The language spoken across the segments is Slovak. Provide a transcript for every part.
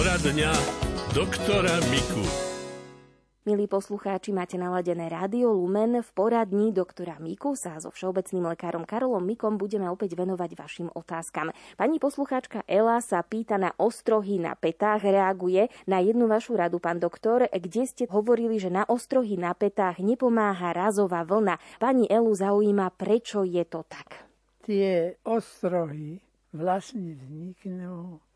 Poradňa doktora Miku. Milí poslucháči, máte naladené Rádio Lumen. V poradní doktora Miku sa so všeobecným lekárom Karolom Mikom budeme opäť venovať vašim otázkam. Pani poslucháčka Ela sa pýta na ostrohy na petách, reaguje na jednu vašu radu, pán doktor, kde ste hovorili, že na ostrohy na petách nepomáha razová vlna. Pani Elu zaujíma, prečo je to tak. Tie ostrohy vlastne vzniknú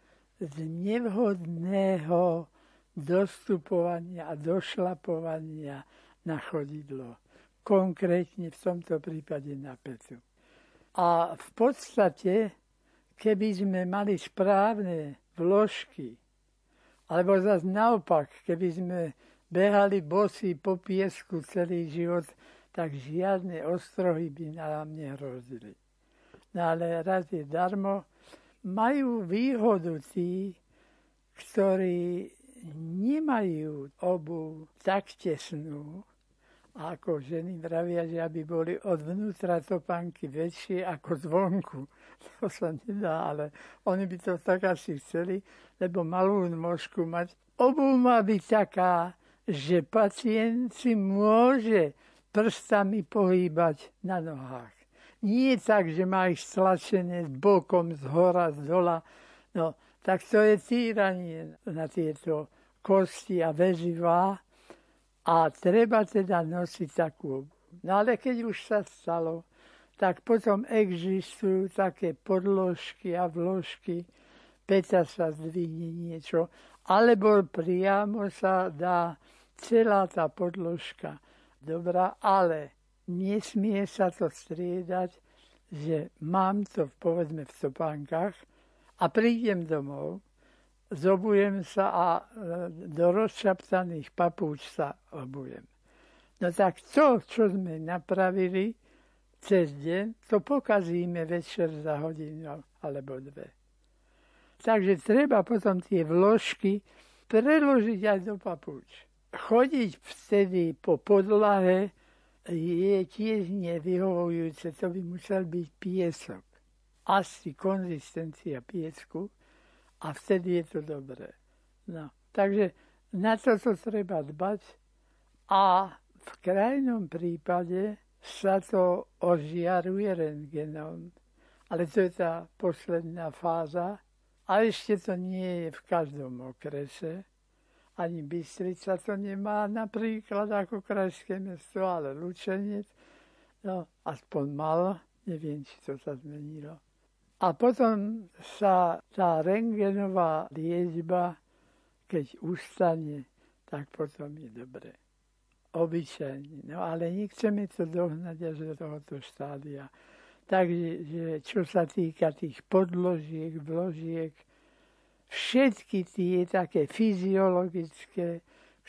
z nevhodného dostupovania a došlapovania na chodidlo. Konkrétne v tomto prípade na petu. A v podstate, keby sme mali správne vložky, alebo zase naopak, keby sme behali bosy po piesku celý život, tak žiadne ostrohy by nám nehrozili. No ale raz je darmo. Majú výhodu tí, ktorí nemajú obu tak tesnú, ako ženy vravia, že aby boli od vnútra topánky väčšie ako zvonku. To sa nedá, ale oni by to tak asi chceli, lebo malú nôžku mať. Obu má byť taká, že pacient si môže prstami pohýbať na nohách. Nie tak, že má ich stlačené bokom, z hora, z dola. No, tak to je týranie na tieto kosti a väživá a treba teda nosiť takú. No ale keď už sa stalo, tak potom existujú také podložky a vložky, peta sa zdvihne niečo, alebo priamo sa dá celá tá podložka dobrá, ale nesmie sa to striedať, že mám to povedzme v topánkach a prídem domov zobujem sa a e, do rozšaptaných papúč sa obujem. No tak to, čo sme napravili cez deň, to pokazíme večer za hodinu alebo dve. Takže treba potom tie vložky preložiť aj do papúč. Chodiť vtedy po podlahe je tiež nevyhovujúce, to by musel byť piesok. Asi konzistencia piesku, a vtedy je to dobré. No, takže na to to treba dbať a v krajnom prípade sa to ožiaruje rentgenom, ale to je tá posledná fáza a ešte to nie je v každom okrese. Ani Bystrica to nemá napríklad ako krajské mesto, ale Lučenec, no aspoň malo, neviem, či to sa zmenilo. A potom sa tá rengenová liečba, keď ustane, tak potom je dobre. Obyčajne. No ale nechceme to dohnať až do tohoto štádia. Takže čo sa týka tých podložiek, vložiek, všetky tie také fyziologické,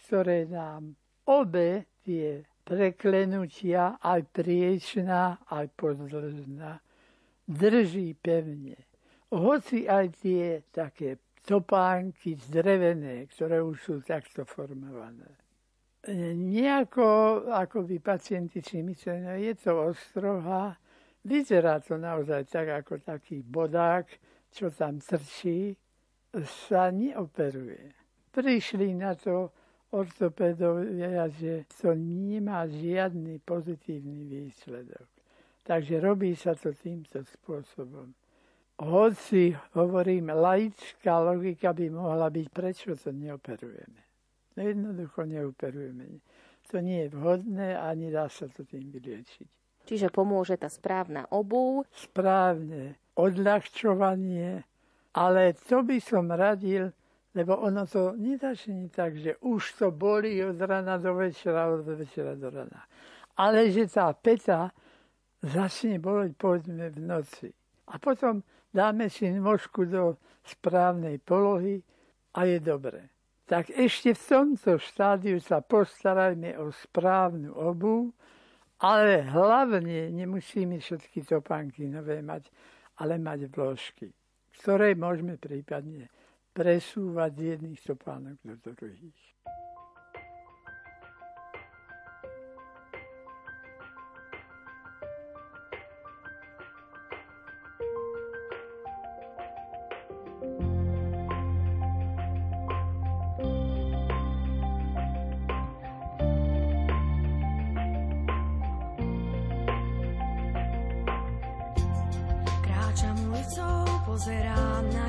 ktoré nám obe tie preklenutia, aj priečná, aj pozdĺžná, drží pevne. Hoci aj tie také topánky zdrevené, ktoré už sú takto formované. Nejako, ako by pacienti si mysleli, no je to ostroha, vyzerá to naozaj tak, ako taký bodák, čo tam trčí, sa neoperuje. Prišli na to ortopedovia, že to nemá žiadny pozitívny výsledok. Takže robí sa to týmto spôsobom. Hoci, hovorím, laická logika by mohla byť, prečo to neoperujeme. No jednoducho neoperujeme. To nie je vhodné a nedá sa to tým vyliečiť. Čiže pomôže tá správna obuv? Správne odľahčovanie, ale to by som radil, lebo ono to nedačne tak, že už to boli od rana do večera, od večera do rana. Ale že tá peta začne boleť povedzme v noci. A potom dáme si nôžku do správnej polohy a je dobre. Tak ešte v tomto štádiu sa postarajme o správnu obu, ale hlavne nemusíme všetky topánky nové mať, ale mať vložky, ktoré môžeme prípadne presúvať z jedných topánok do druhých. pozerá na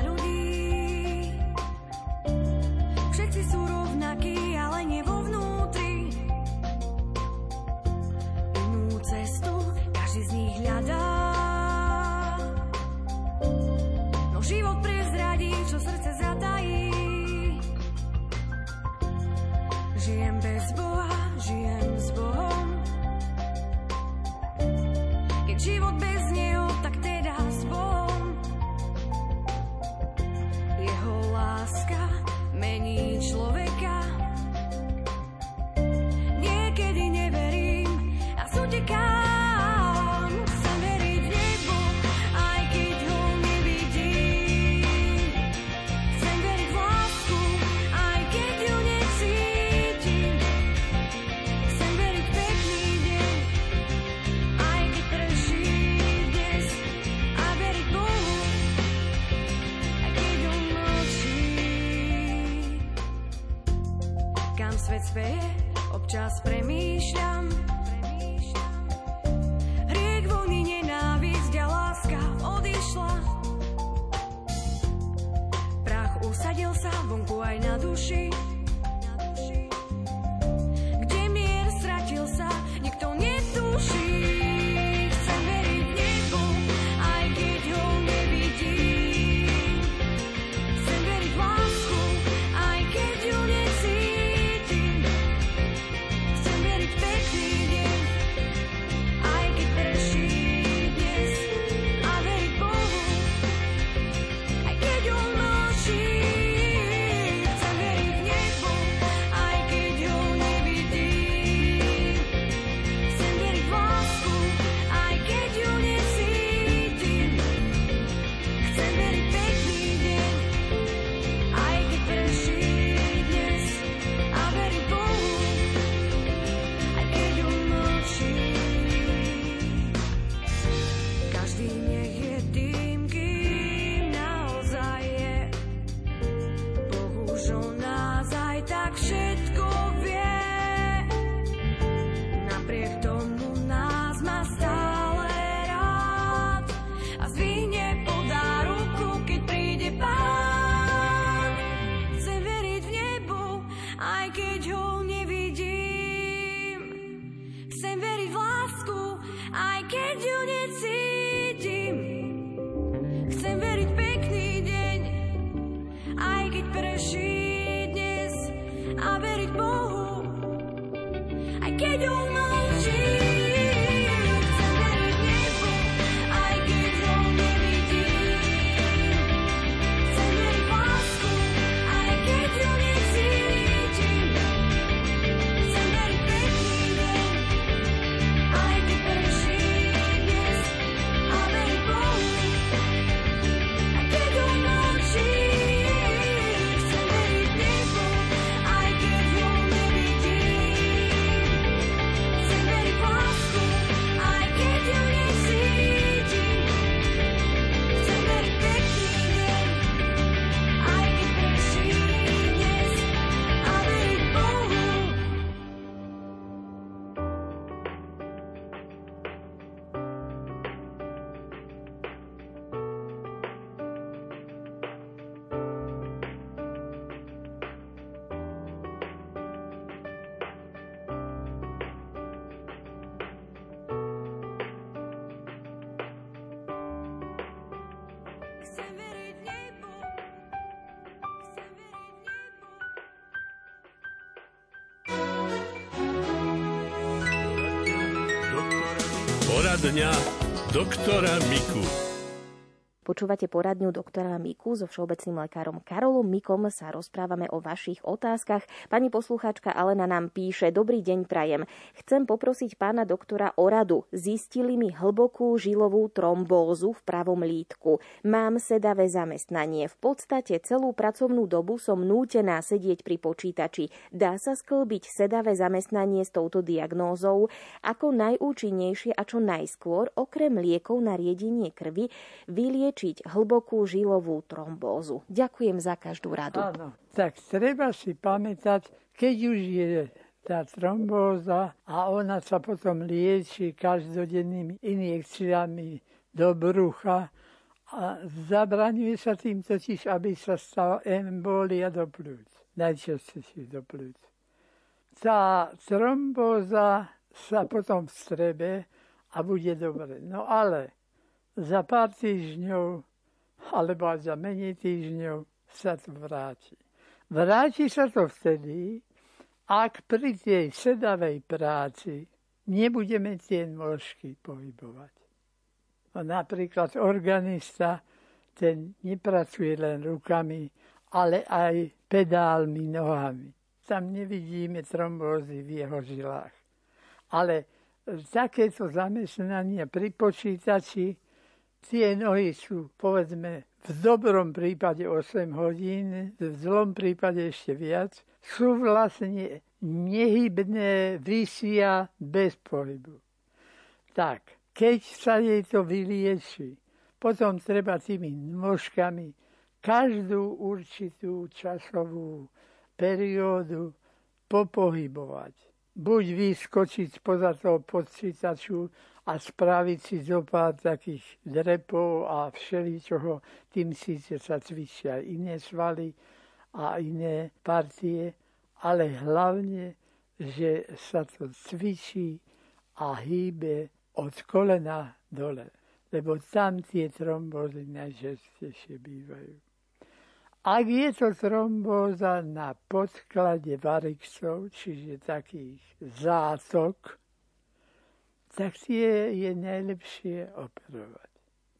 dňa doktora Miku. Počúvate poradňu doktora Miku so všeobecným lekárom Karolom Mikom sa rozprávame o vašich otázkach. Pani poslucháčka Alena nám píše, dobrý deň prajem. Chcem poprosiť pána doktora o radu. Zistili mi hlbokú žilovú trombózu v pravom lítku. Mám sedavé zamestnanie. V podstate celú pracovnú dobu som nútená sedieť pri počítači. Dá sa sklbiť sedavé zamestnanie s touto diagnózou ako najúčinnejšie a čo najskôr okrem liekov na riedenie krvi vylieč liečiť hlbokú žilovú trombózu. Ďakujem za každú radu. Áno, tak treba si pamätať, keď už je tá trombóza a ona sa potom lieči každodennými injekciami do brucha a zabraňuje sa tým totiž, aby sa stala embolia do plúc, najčastejšie do plúc. Tá trombóza sa potom strebe a bude dobre. No ale za pár týždňov alebo aj za menej týždňov sa to vráti. Vráti sa to vtedy, ak pri tej sedavej práci nebudeme tie nôžky pohybovať. No napríklad organista, ten nepracuje len rukami, ale aj pedálmi nohami. Tam nevidíme trombózy v jeho žilách. Ale takéto zamestnania pri počítači, tie nohy sú, povedzme, v dobrom prípade 8 hodín, v zlom prípade ešte viac, sú vlastne nehybné, vysia bez pohybu. Tak, keď sa jej to vylieči, potom treba tými nôžkami každú určitú časovú periódu popohybovať. Buď vyskočiť spoza toho počítaču a spraviť si zo pár takých drepov a všeličoho, tým síce sa cvičia iné svaly a iné partie, ale hlavne, že sa to cvičí a hýbe od kolena dole, lebo tam tie trombózy najčastejšie bývajú. Ak je to trombóza na podklade varixov, čiže takých zátok, tak tie je najlepšie operovať.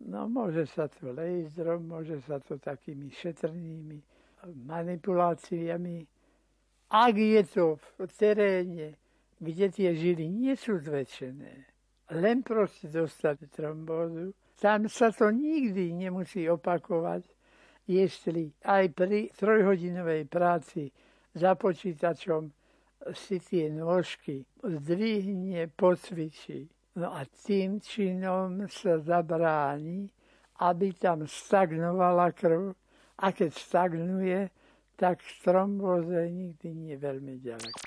No môže sa to laserom, môže sa to takými šetrnými manipuláciami. Ak je to v teréne, kde tie žily nie sú zväčšené, len proste dostať trombózu, tam sa to nikdy nemusí opakovať, jestli aj pri trojhodinovej práci za počítačom si tie nôžky zdvihne, pocvičí. No a tým činom sa zabráni, aby tam stagnovala krv. A keď stagnuje, tak trombóze nikdy nie veľmi ďaleko.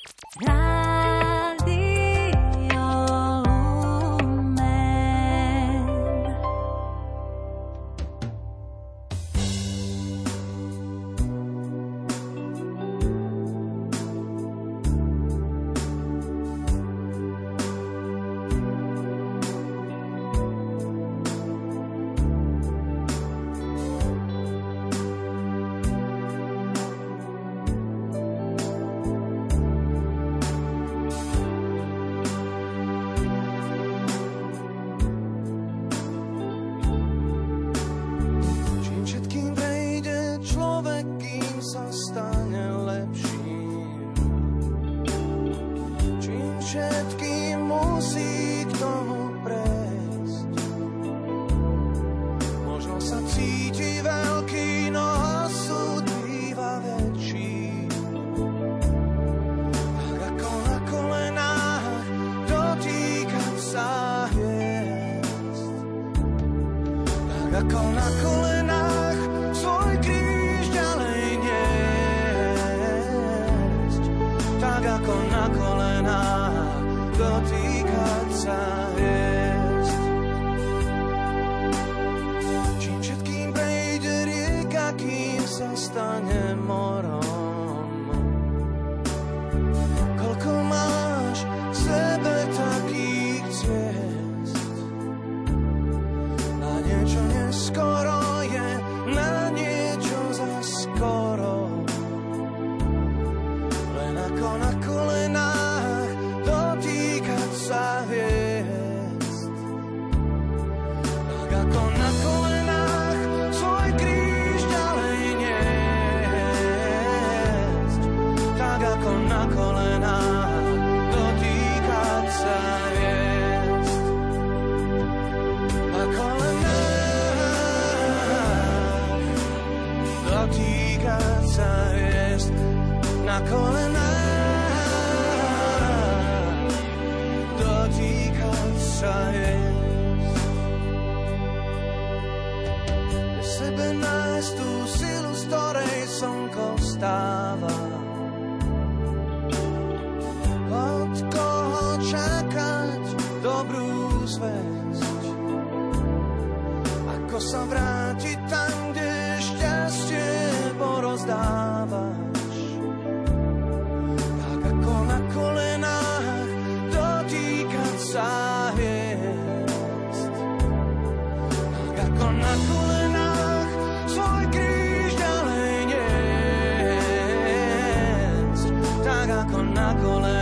Na kolenách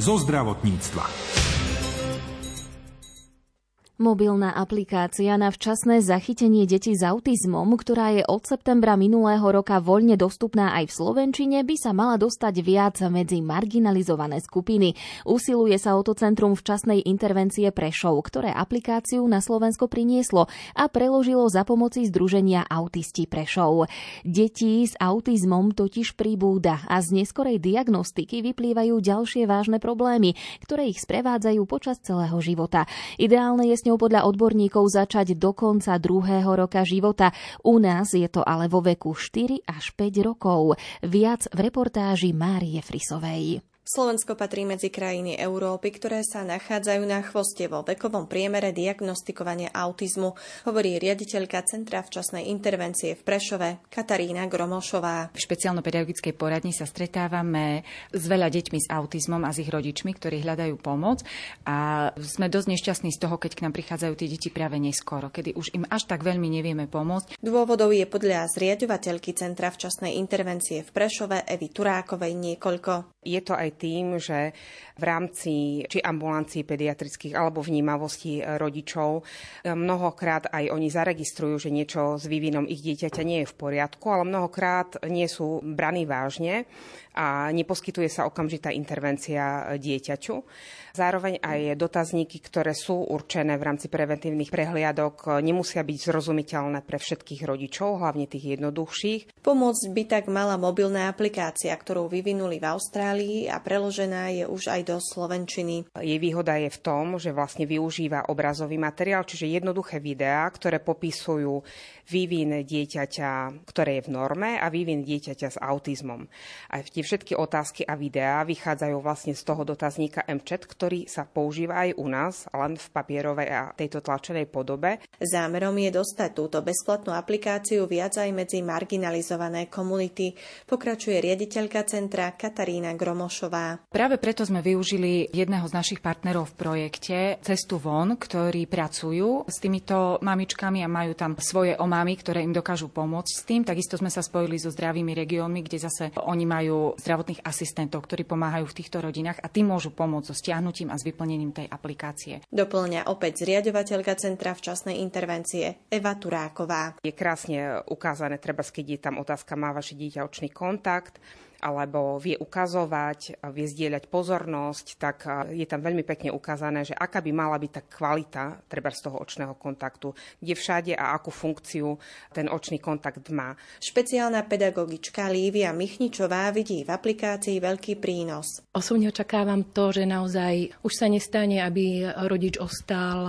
zo zdravotníctva. Mobilná aplikácia na včasné zachytenie detí s autizmom, ktorá je od septembra minulého roka voľne dostupná aj v Slovenčine, by sa mala dostať viac medzi marginalizované skupiny. Usiluje sa o to Centrum včasnej intervencie Prešov, ktoré aplikáciu na Slovensko prinieslo a preložilo za pomoci Združenia Autisti Prešov. Detí s autizmom totiž pribúda a z neskorej diagnostiky vyplývajú ďalšie vážne problémy, ktoré ich sprevádzajú počas celého života. Ideálne je s ňou podľa odborníkov začať do konca druhého roka života. U nás je to ale vo veku 4 až 5 rokov. Viac v reportáži Márie Frisovej. Slovensko patrí medzi krajiny Európy, ktoré sa nachádzajú na chvoste vo vekovom priemere diagnostikovania autizmu, hovorí riaditeľka Centra včasnej intervencie v Prešove Katarína Gromošová. V špeciálno-pedagogickej poradni sa stretávame s veľa deťmi s autizmom a s ich rodičmi, ktorí hľadajú pomoc a sme dosť nešťastní z toho, keď k nám prichádzajú tie deti práve neskoro, kedy už im až tak veľmi nevieme pomôcť. Dôvodov je podľa zriadovateľky Centra včasnej intervencie v Prešove Evy Turákovej niekoľko. Je to aj tým, že v rámci či ambulancií pediatrických alebo vnímavosti rodičov mnohokrát aj oni zaregistrujú, že niečo s vývinom ich dieťaťa nie je v poriadku, ale mnohokrát nie sú braní vážne a neposkytuje sa okamžitá intervencia dieťaťu. Zároveň aj dotazníky, ktoré sú určené v rámci preventívnych prehliadok, nemusia byť zrozumiteľné pre všetkých rodičov, hlavne tých jednoduchších. Pomôcť by tak mala mobilná aplikácia, ktorú vyvinuli v Austrálii a preložená je už aj do slovenčiny. Jej výhoda je v tom, že vlastne využíva obrazový materiál, čiže jednoduché videá, ktoré popisujú vývin dieťaťa, ktoré je v norme a vývin dieťaťa s autizmom. A tie všetky otázky a videá vychádzajú vlastne z toho dotazníka MChat, ktorý sa používa aj u nás, len v papierovej a tejto tlačenej podobe. Zámerom je dostať túto bezplatnú aplikáciu viac aj medzi marginalizované komunity, pokračuje riaditeľka centra Katarína Gromošová. Práve preto sme využili jedného z našich partnerov v projekte Cestu von, ktorí pracujú s týmito mamičkami a majú tam svoje omámy, ktoré im dokážu pomôcť s tým. Takisto sme sa spojili so zdravými regiónmi, kde zase oni majú zdravotných asistentov, ktorí pomáhajú v týchto rodinách a tí môžu pomôcť so stiahnutím a s vyplnením tej aplikácie. Doplňa opäť zriadovateľka Centra včasnej intervencie Eva Turáková. Je krásne ukázané, treba keď je tam otázka, má vaše dieťa očný kontakt, alebo vie ukazovať, vie zdieľať pozornosť, tak je tam veľmi pekne ukázané, že aká by mala byť tá kvalita treba z toho očného kontaktu, kde všade a akú funkciu ten očný kontakt má. Špeciálna pedagogička Lívia Michničová vidí v aplikácii veľký prínos. Osobne očakávam to, že naozaj už sa nestane, aby rodič ostal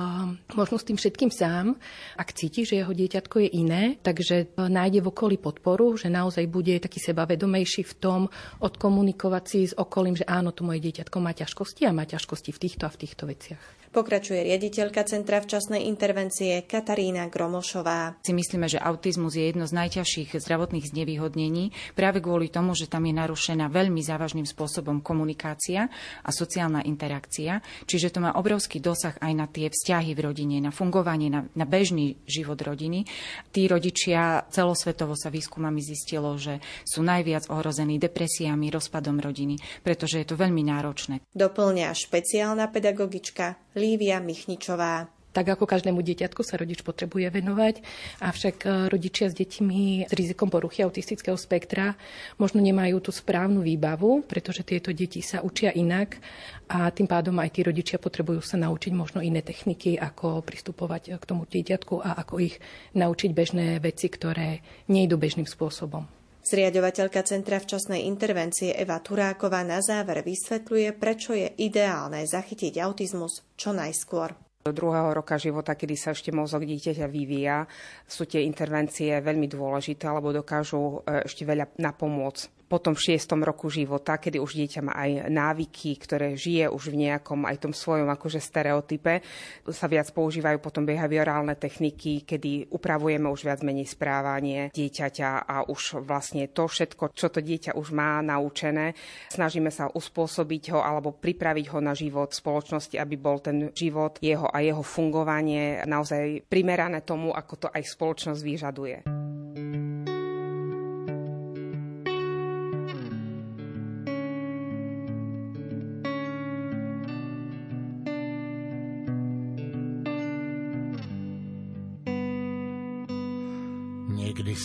možno s tým všetkým sám, ak cíti, že jeho dieťatko je iné, takže nájde v okolí podporu, že naozaj bude taký sebavedomejší v tom odkomunikovať si s okolím, že áno, to moje dieťatko má ťažkosti a má ťažkosti v týchto a v týchto veciach. Pokračuje riaditeľka Centra včasnej intervencie Katarína Gromošová. Si myslíme, že autizmus je jedno z najťažších zdravotných znevýhodnení práve kvôli tomu, že tam je narušená veľmi závažným spôsobom komunikácia a sociálna interakcia. Čiže to má obrovský dosah aj na tie vzťahy v rodine, na fungovanie, na, na bežný život rodiny. Tí rodičia celosvetovo sa výskumami zistilo, že sú najviac ohrození depresiami, rozpadom rodiny, pretože je to veľmi náročné. Doplňa špeciálna pedagogička Lívia Michničová. Tak ako každému dieťatku sa rodič potrebuje venovať, avšak e, rodičia s deťmi s rizikom poruchy autistického spektra možno nemajú tú správnu výbavu, pretože tieto deti sa učia inak a tým pádom aj tí rodičia potrebujú sa naučiť možno iné techniky, ako pristupovať k tomu dieťatku a ako ich naučiť bežné veci, ktoré nejdu bežným spôsobom. Zriadovateľka Centra včasnej intervencie Eva Turáková na záver vysvetľuje, prečo je ideálne zachytiť autizmus čo najskôr. Do druhého roka života, kedy sa ešte mozog dieťaťa vyvíja, sú tie intervencie veľmi dôležité, alebo dokážu e, ešte veľa napomôcť potom v šiestom roku života, kedy už dieťa má aj návyky, ktoré žije už v nejakom aj tom svojom akože stereotype, sa viac používajú potom behaviorálne techniky, kedy upravujeme už viac menej správanie dieťaťa a už vlastne to všetko, čo to dieťa už má naučené, snažíme sa uspôsobiť ho alebo pripraviť ho na život v spoločnosti, aby bol ten život jeho a jeho fungovanie naozaj primerané tomu, ako to aj spoločnosť vyžaduje.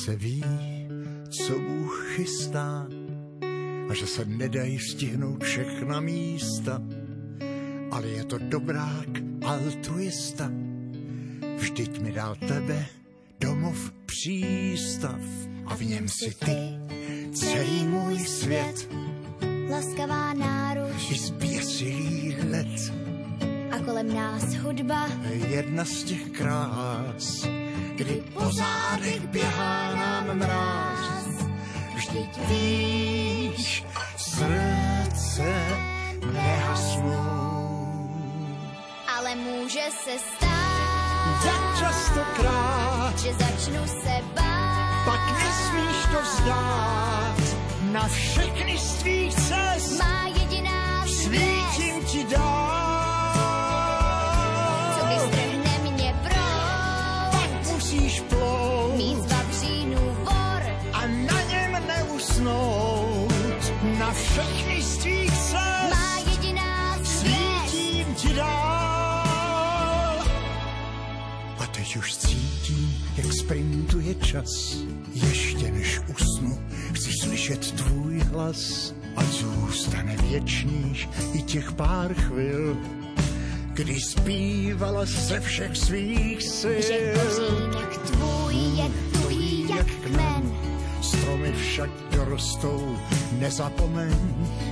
Se ví, co Bůh chystá a že se nedají stihnout všechna místa, ale je to dobrák altruista. Vždyť mi dal tebe domov přístav. A v něm si ty celý můj svět. Laskavá náruč. I zběsilý let a kolem nás hudba. Jedna z těch krás, kdy po zádech běhá nám mráz. Vždyť víš, srdce nehasnou. ale může se stát, Jak častokrát, že začnu se bát. pak nesmíš to vzdát. Na všechny z tvých cest Má jediná svítím svět, ti dál. Všechny z tvých cest má jediná svět. svítím ti dál. A teď už cítím, jak sprintuje čas. Ještě než usnu, chci slyšet tvůj hlas. A zůstane věčných i těch pár chvil, kdy zpívala ze všech svých sil. Že kořínek tvůj je tuhý jak kmen, Stromy však dorostou, nezapomeň.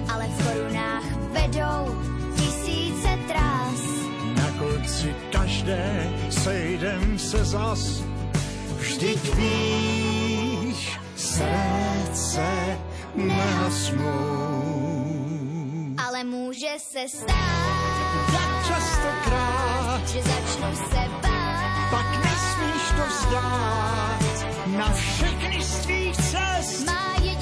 ale v korunách vedou tisíce trás. Na konci každé sejdem se zas. Vždyť víš, srdce nehasnou. Ale může se stát, Jak častokrát, že začnu se bát. pak nesmíš to vzdát. Na všechny z tvých cest Má jediná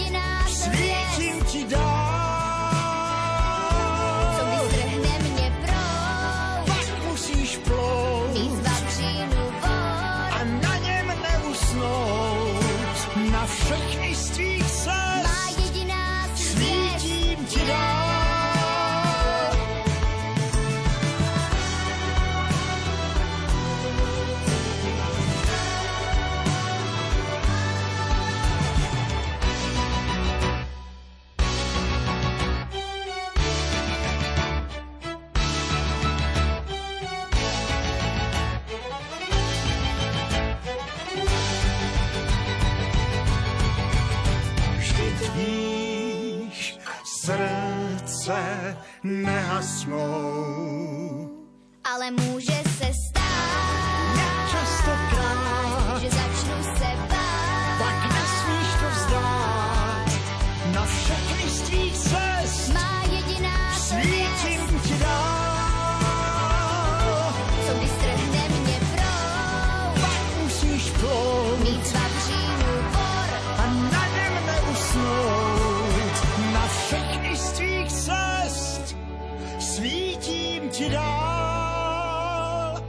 ti dál.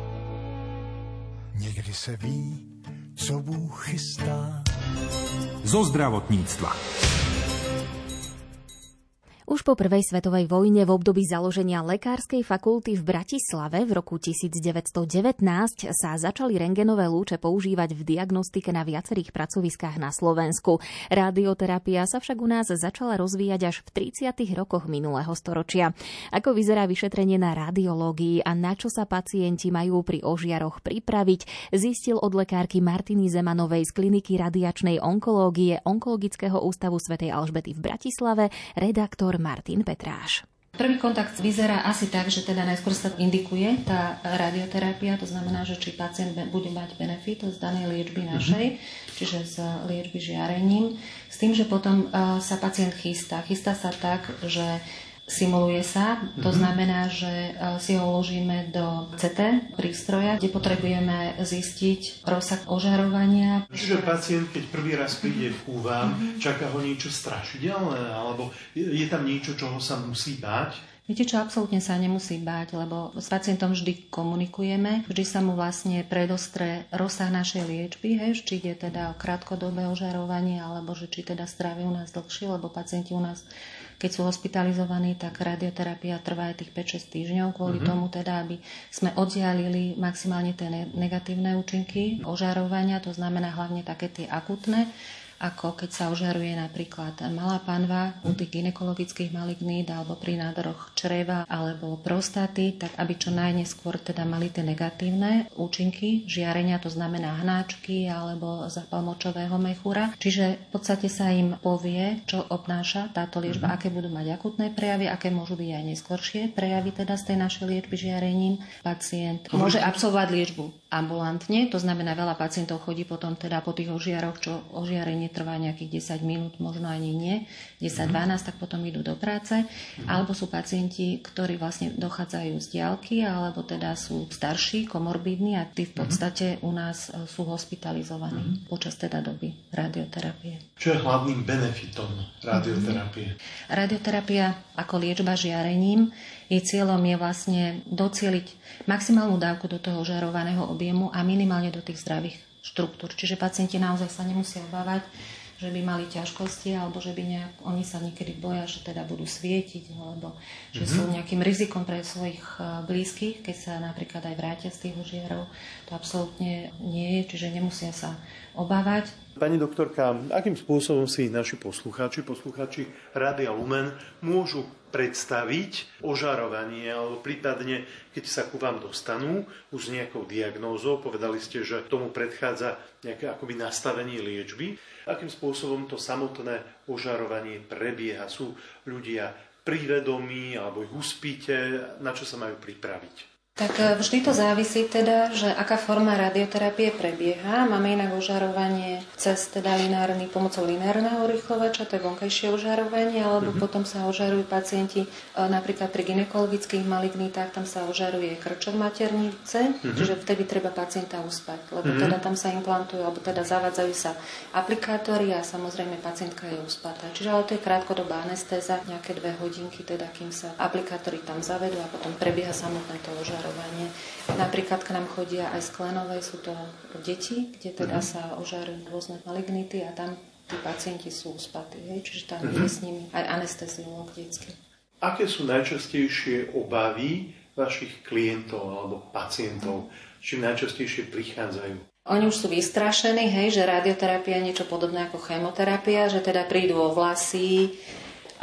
Někdy se ví, co Bůh chystá. Zo zdravotníctva. Už po prvej svetovej vojne v období založenia Lekárskej fakulty v Bratislave v roku 1919 sa začali rengenové lúče používať v diagnostike na viacerých pracoviskách na Slovensku. Radioterapia sa však u nás začala rozvíjať až v 30. rokoch minulého storočia. Ako vyzerá vyšetrenie na radiológii a na čo sa pacienti majú pri ožiaroch pripraviť, zistil od lekárky Martiny Zemanovej z kliniky radiačnej onkológie Onkologického ústavu svätej Alžbety v Bratislave redaktor Martin Petráš. Prvý kontakt vyzerá asi tak, že teda najskôr sa indikuje tá radioterapia, to znamená, že či pacient bude mať benefit z danej liečby našej, čiže z liečby žiarením, s tým, že potom uh, sa pacient chystá. Chystá sa tak, že simuluje sa, to Mhm. znamená, že uh, si ho uložíme do CT prístroja, kde potrebujeme zistiť rozsah ožarovania. Čiže pacient, keď prvý raz príde k vám, Mhm. čaká ho niečo strašidelné, alebo je, tam niečo, čoho sa musí báť? Viete čo, absolútne sa nemusí báť, lebo s pacientom vždy komunikujeme, vždy sa mu vlastne predostre rozsah našej liečby, hej, či ide teda o krátkodobé ožarovanie, alebo že či teda strávia u nás dlhšie, lebo pacienti u nás keď sú hospitalizovaní, tak radioterapia trvá aj tých 5-6 týždňov, kvôli Mhm. tomu teda, aby sme oddialili maximálne tie ne- negatívne účinky ožarovania, to znamená hlavne také tie akutné, ako keď sa ožaruje napríklad malá panva u tých ginekologických malignít alebo pri nádoroch čreva alebo prostaty, tak aby čo najneskôr teda mali tie negatívne účinky žiarenia, to znamená hnáčky alebo zápal močového mechúra. Čiže v podstate sa im povie, čo obnáša táto liečba, aké budú mať akutné prejavy, aké môžu byť aj neskoršie prejavy teda z tej našej liečby žiarením. Pacient môže absolvovať liečbu ambulantne, to znamená veľa pacientov chodí potom teda po tých ožiaroch, čo ožiarenie trvá nejakých 10 minút, možno ani nie, 10-12, tak potom idú do práce. Alebo sú pacienti, ktorí vlastne dochádzajú z diálky, alebo teda sú starší, komorbidní a tí v podstate u nás e, sú hospitalizovaní počas teda doby radioterapie. Čo je hlavným benefitom radioterapie? Radioterapia ako liečba žiarením, jej cieľom je vlastne docieliť maximálnu dávku do toho žarovaného objemu a minimálne do tých zdravých štruktúr. Čiže pacienti naozaj sa nemusia obávať, že by mali ťažkosti alebo že by nejak, oni sa niekedy boja, že teda budú svietiť alebo že Mhm. sú nejakým rizikom pre svojich eh, blízkych, keď sa napríklad aj vrátia z tých ožiarov. To absolútne nie je, čiže nemusia sa obávať. Pani doktorka, akým spôsobom si naši poslucháči, poslucháči Rádia Lumen môžu predstaviť ožarovanie, alebo prípadne, keď sa ku vám dostanú už s nejakou diagnózou, povedali ste, že tomu predchádza nejaké akoby nastavenie liečby, akým spôsobom to samotné ožarovanie prebieha. Sú ľudia privedomí, alebo ich uspíte, na čo sa majú pripraviť. Tak e, vždy to závisí teda, že aká forma radioterapie prebieha. Máme inak ožarovanie cez teda linárny, pomocou linárneho rýchlovača, to je vonkajšie ožarovanie, alebo Mhm. potom sa ožarujú pacienti e, napríklad pri ginekologických malignitách, tam sa ožaruje krčok maternice, Mhm. čiže vtedy treba pacienta uspať, lebo Mhm. teda tam sa implantujú, alebo teda zavádzajú sa aplikátory a samozrejme pacientka je uspatá. Čiže ale to je krátkodobá anestéza, nejaké dve hodinky, teda kým sa aplikátory tam zavedú a potom prebieha samotné to ožarovanie. Napríklad k nám chodia aj sklenové, sú to deti, kde teda Mhm. sa ožarujú rôzne malignity a tam tí pacienti sú uspatí, hej? čiže tam Mhm. je s nimi aj anesteziolog detský. Aké sú najčastejšie obavy vašich klientov alebo pacientov? Čím najčastejšie prichádzajú? Oni už sú vystrašení, hej, že radioterapia je niečo podobné ako chemoterapia, že teda prídu o vlasy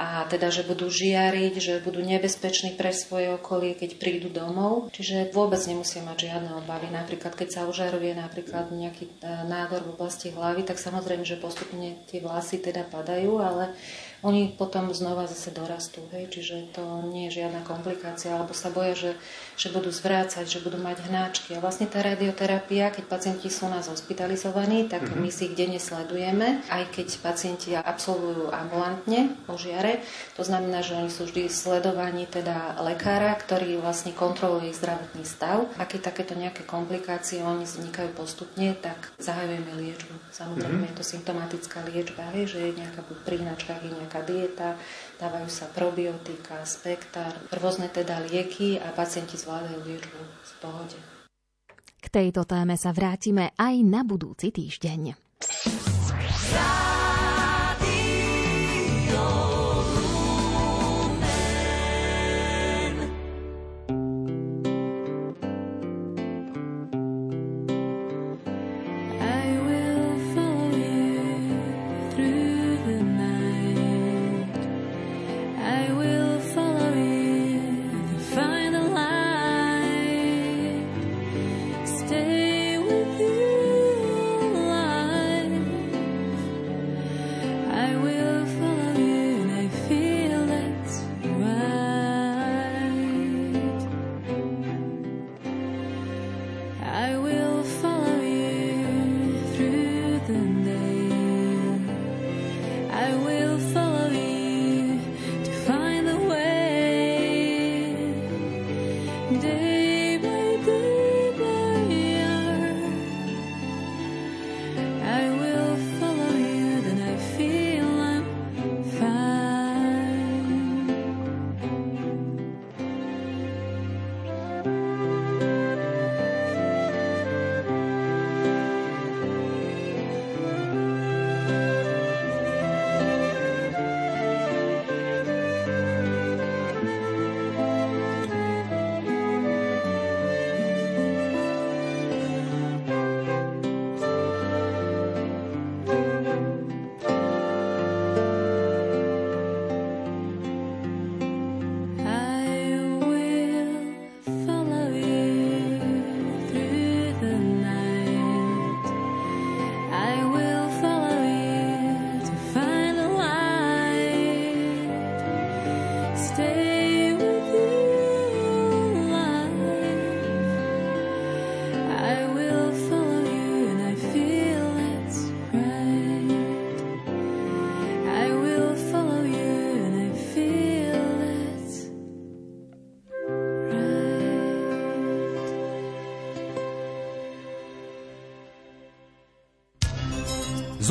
a teda, že budú žiariť, že budú nebezpeční pre svoje okolie, keď prídu domov. Čiže vôbec nemusia mať žiadne obavy. Napríklad, keď sa ožaruje napríklad nejaký e, nádor v oblasti hlavy, tak samozrejme, že postupne tie vlasy teda padajú, ale oni potom znova zase dorastú, hej, čiže to nie je žiadna komplikácia, alebo sa boja, že, že budú zvrácať, že budú mať hnáčky. A vlastne tá radioterapia, keď pacienti sú nás hospitalizovaní, tak mm-hmm. my si ich denne sledujeme, aj keď pacienti absolvujú ambulantne po žiare. To znamená, že oni sú vždy sledovaní teda lekára, ktorý vlastne kontroluje ich zdravotný stav. A keď takéto nejaké komplikácie oni vznikajú postupne, tak zahajujeme liečbu. Samozrejme mm-hmm. je to symptomatická liečba, hej, že je nejaká hnačkách je nejaká dieta, dávajú sa probiotika, spektár, rôzne teda lieky a pacienti zvládajú liečbu v pohode. K tejto téme sa vrátime aj na budúci týždeň.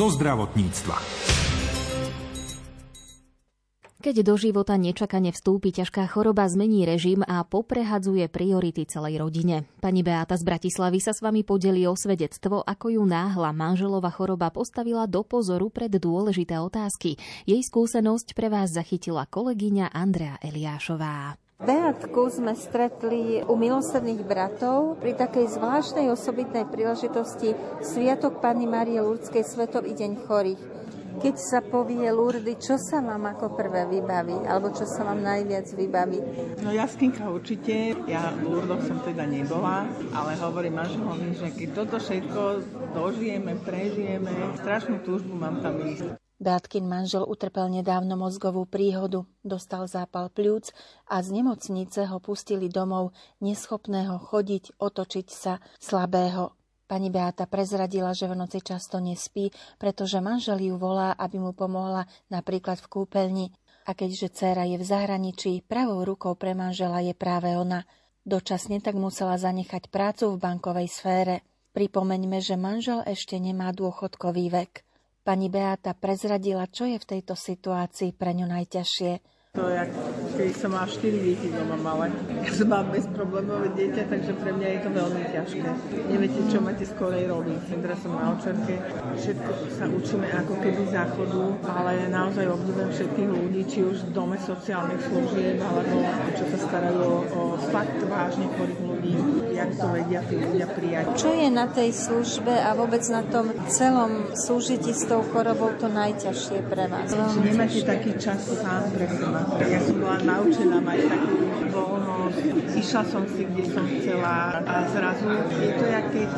Zo zdravotníctva. Keď do života nečakane vstúpi ťažká choroba, zmení režim a poprehadzuje priority celej rodine. Pani Beata z Bratislavy sa s vami podeli o svedectvo, ako ju náhla manželova choroba postavila do pozoru pred dôležité otázky. Jej skúsenosť pre vás zachytila kolegyňa Andrea Eliášová. Beatku sme stretli u milosrdných bratov pri takej zvláštnej osobitnej príležitosti Sviatok Panny Márie Lurdskej Svetový deň chorých. Keď sa povie Lurdy, čo sa vám ako prvé vybaví, alebo čo sa vám najviac vybaví? No jaskinka určite, ja v Lurdoch som teda nebola, ale hovorím manželovi, že keď toto všetko dožijeme, prežijeme, strašnú túžbu mám tam ísť. Beatkin manžel utrpel nedávno mozgovú príhodu, dostal zápal pľúc a z nemocnice ho pustili domov, neschopného chodiť, otočiť sa, slabého. Pani Beata prezradila, že v noci často nespí, pretože manžel ju volá, aby mu pomohla napríklad v kúpeľni. A keďže dcéra je v zahraničí, pravou rukou pre manžela je práve ona. Dočasne tak musela zanechať prácu v bankovej sfére. Pripomeňme, že manžel ešte nemá dôchodkový vek. Pani Beata prezradila, čo je v tejto situácii pre ňu najťažšie. To je, keď som mala 4 deti doma malé. Ja som mám bezproblémové dieťa, takže pre mňa je to veľmi ťažké. Neviete, čo máte skorej robiť. Teraz som na očerke, všetko sa učíme ako keby záchodu, ale naozaj obdivujem všetkých ľudí, či už v dome sociálnych služieb, alebo čo sa starajú o, o fakt vážne chorých ľudí, jak to vedia tí ľudia prijať. Čo je na tej službe a vôbec na tom celom súžití s tou chorobou to najťažšie pre vás? Nemáte taký čas sám pre seba. Ja som bola naučená mať takú voľnosť, Išla som si, kde som chcela a zrazu je to, jak keď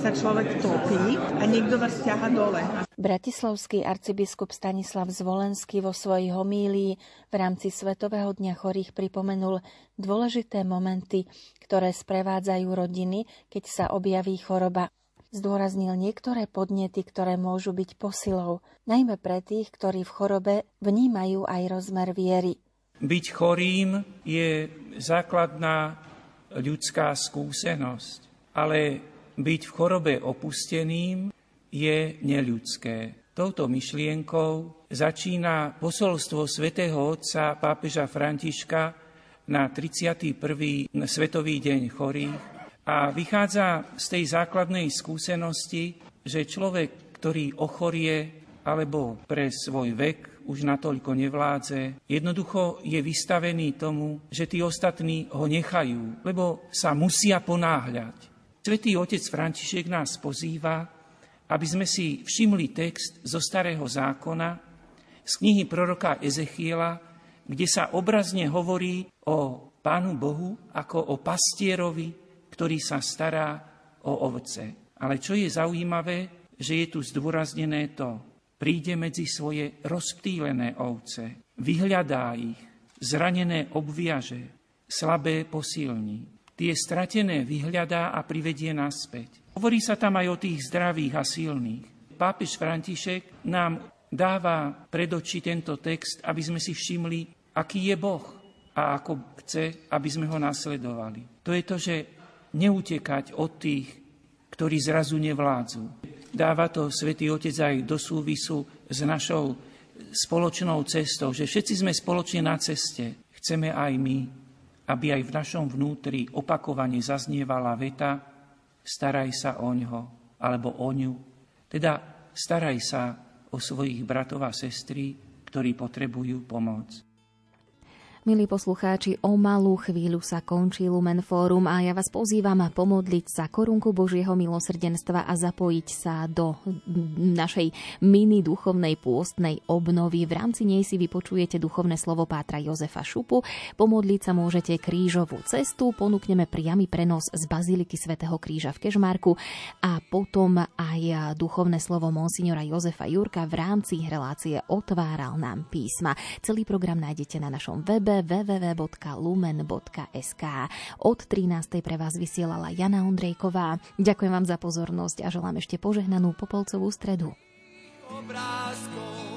sa človek topí a niekto vás ťaha dole. Bratislavský arcibiskup Stanislav Zvolenský vo svojej homílii v rámci Svetového dňa chorých pripomenul dôležité momenty, ktoré sprevádzajú rodiny, keď sa objaví choroba. Zdôraznil niektoré podnety, ktoré môžu byť posilou, najmä pre tých, ktorí v chorobe vnímajú aj rozmer viery. Byť chorým je základná ľudská skúsenosť, ale byť v chorobe opusteným je neľudské. Touto myšlienkou začína posolstvo svätého Otca pápeža Františka na 31. Svetový deň chorých a vychádza z tej základnej skúsenosti, že človek, ktorý ochorie alebo pre svoj vek už natoľko nevládze. Jednoducho je vystavený tomu, že tí ostatní ho nechajú, lebo sa musia ponáhľať. Svetý otec František nás pozýva, aby sme si všimli text zo Starého zákona, z knihy proroka Ezechiela, kde sa obrazne hovorí o Pánu Bohu ako o pastierovi, ktorý sa stará o ovce. Ale čo je zaujímavé, že je tu zdôraznené to, príde medzi svoje rozptýlené ovce, vyhľadá ich, zranené obviaže, slabé posilní. Tie stratené vyhľadá a privedie naspäť. Hovorí sa tam aj o tých zdravých a silných. Pápež František nám dáva pred oči tento text, aby sme si všimli, aký je Boh a ako chce, aby sme ho nasledovali. To je to, že neutekať od tých, ktorí zrazu nevládzu, dáva to Svetý Otec aj do súvisu s našou spoločnou cestou, že všetci sme spoločne na ceste. Chceme aj my, aby aj v našom vnútri opakovane zaznievala veta staraj sa o ňo alebo o ňu. Teda staraj sa o svojich bratov a sestry, ktorí potrebujú pomoc. Milí poslucháči, o malú chvíľu sa končí Lumen Fórum a ja vás pozývam pomodliť sa korunku Božieho milosrdenstva a zapojiť sa do našej mini duchovnej pôstnej obnovy. V rámci nej si vypočujete duchovné slovo Pátra Jozefa Šupu. Pomodliť sa môžete krížovú cestu, ponúkneme priamy prenos z Baziliky svätého Kríža v Kežmarku a potom aj duchovné slovo monsignora Jozefa Jurka v rámci relácie Otváral nám písma. Celý program nájdete na našom webe www.lumen.sk. Od 13. pre vás vysielala Jana Ondrejková. Ďakujem vám za pozornosť a želám ešte požehnanú Popolcovú stredu. Obrázkov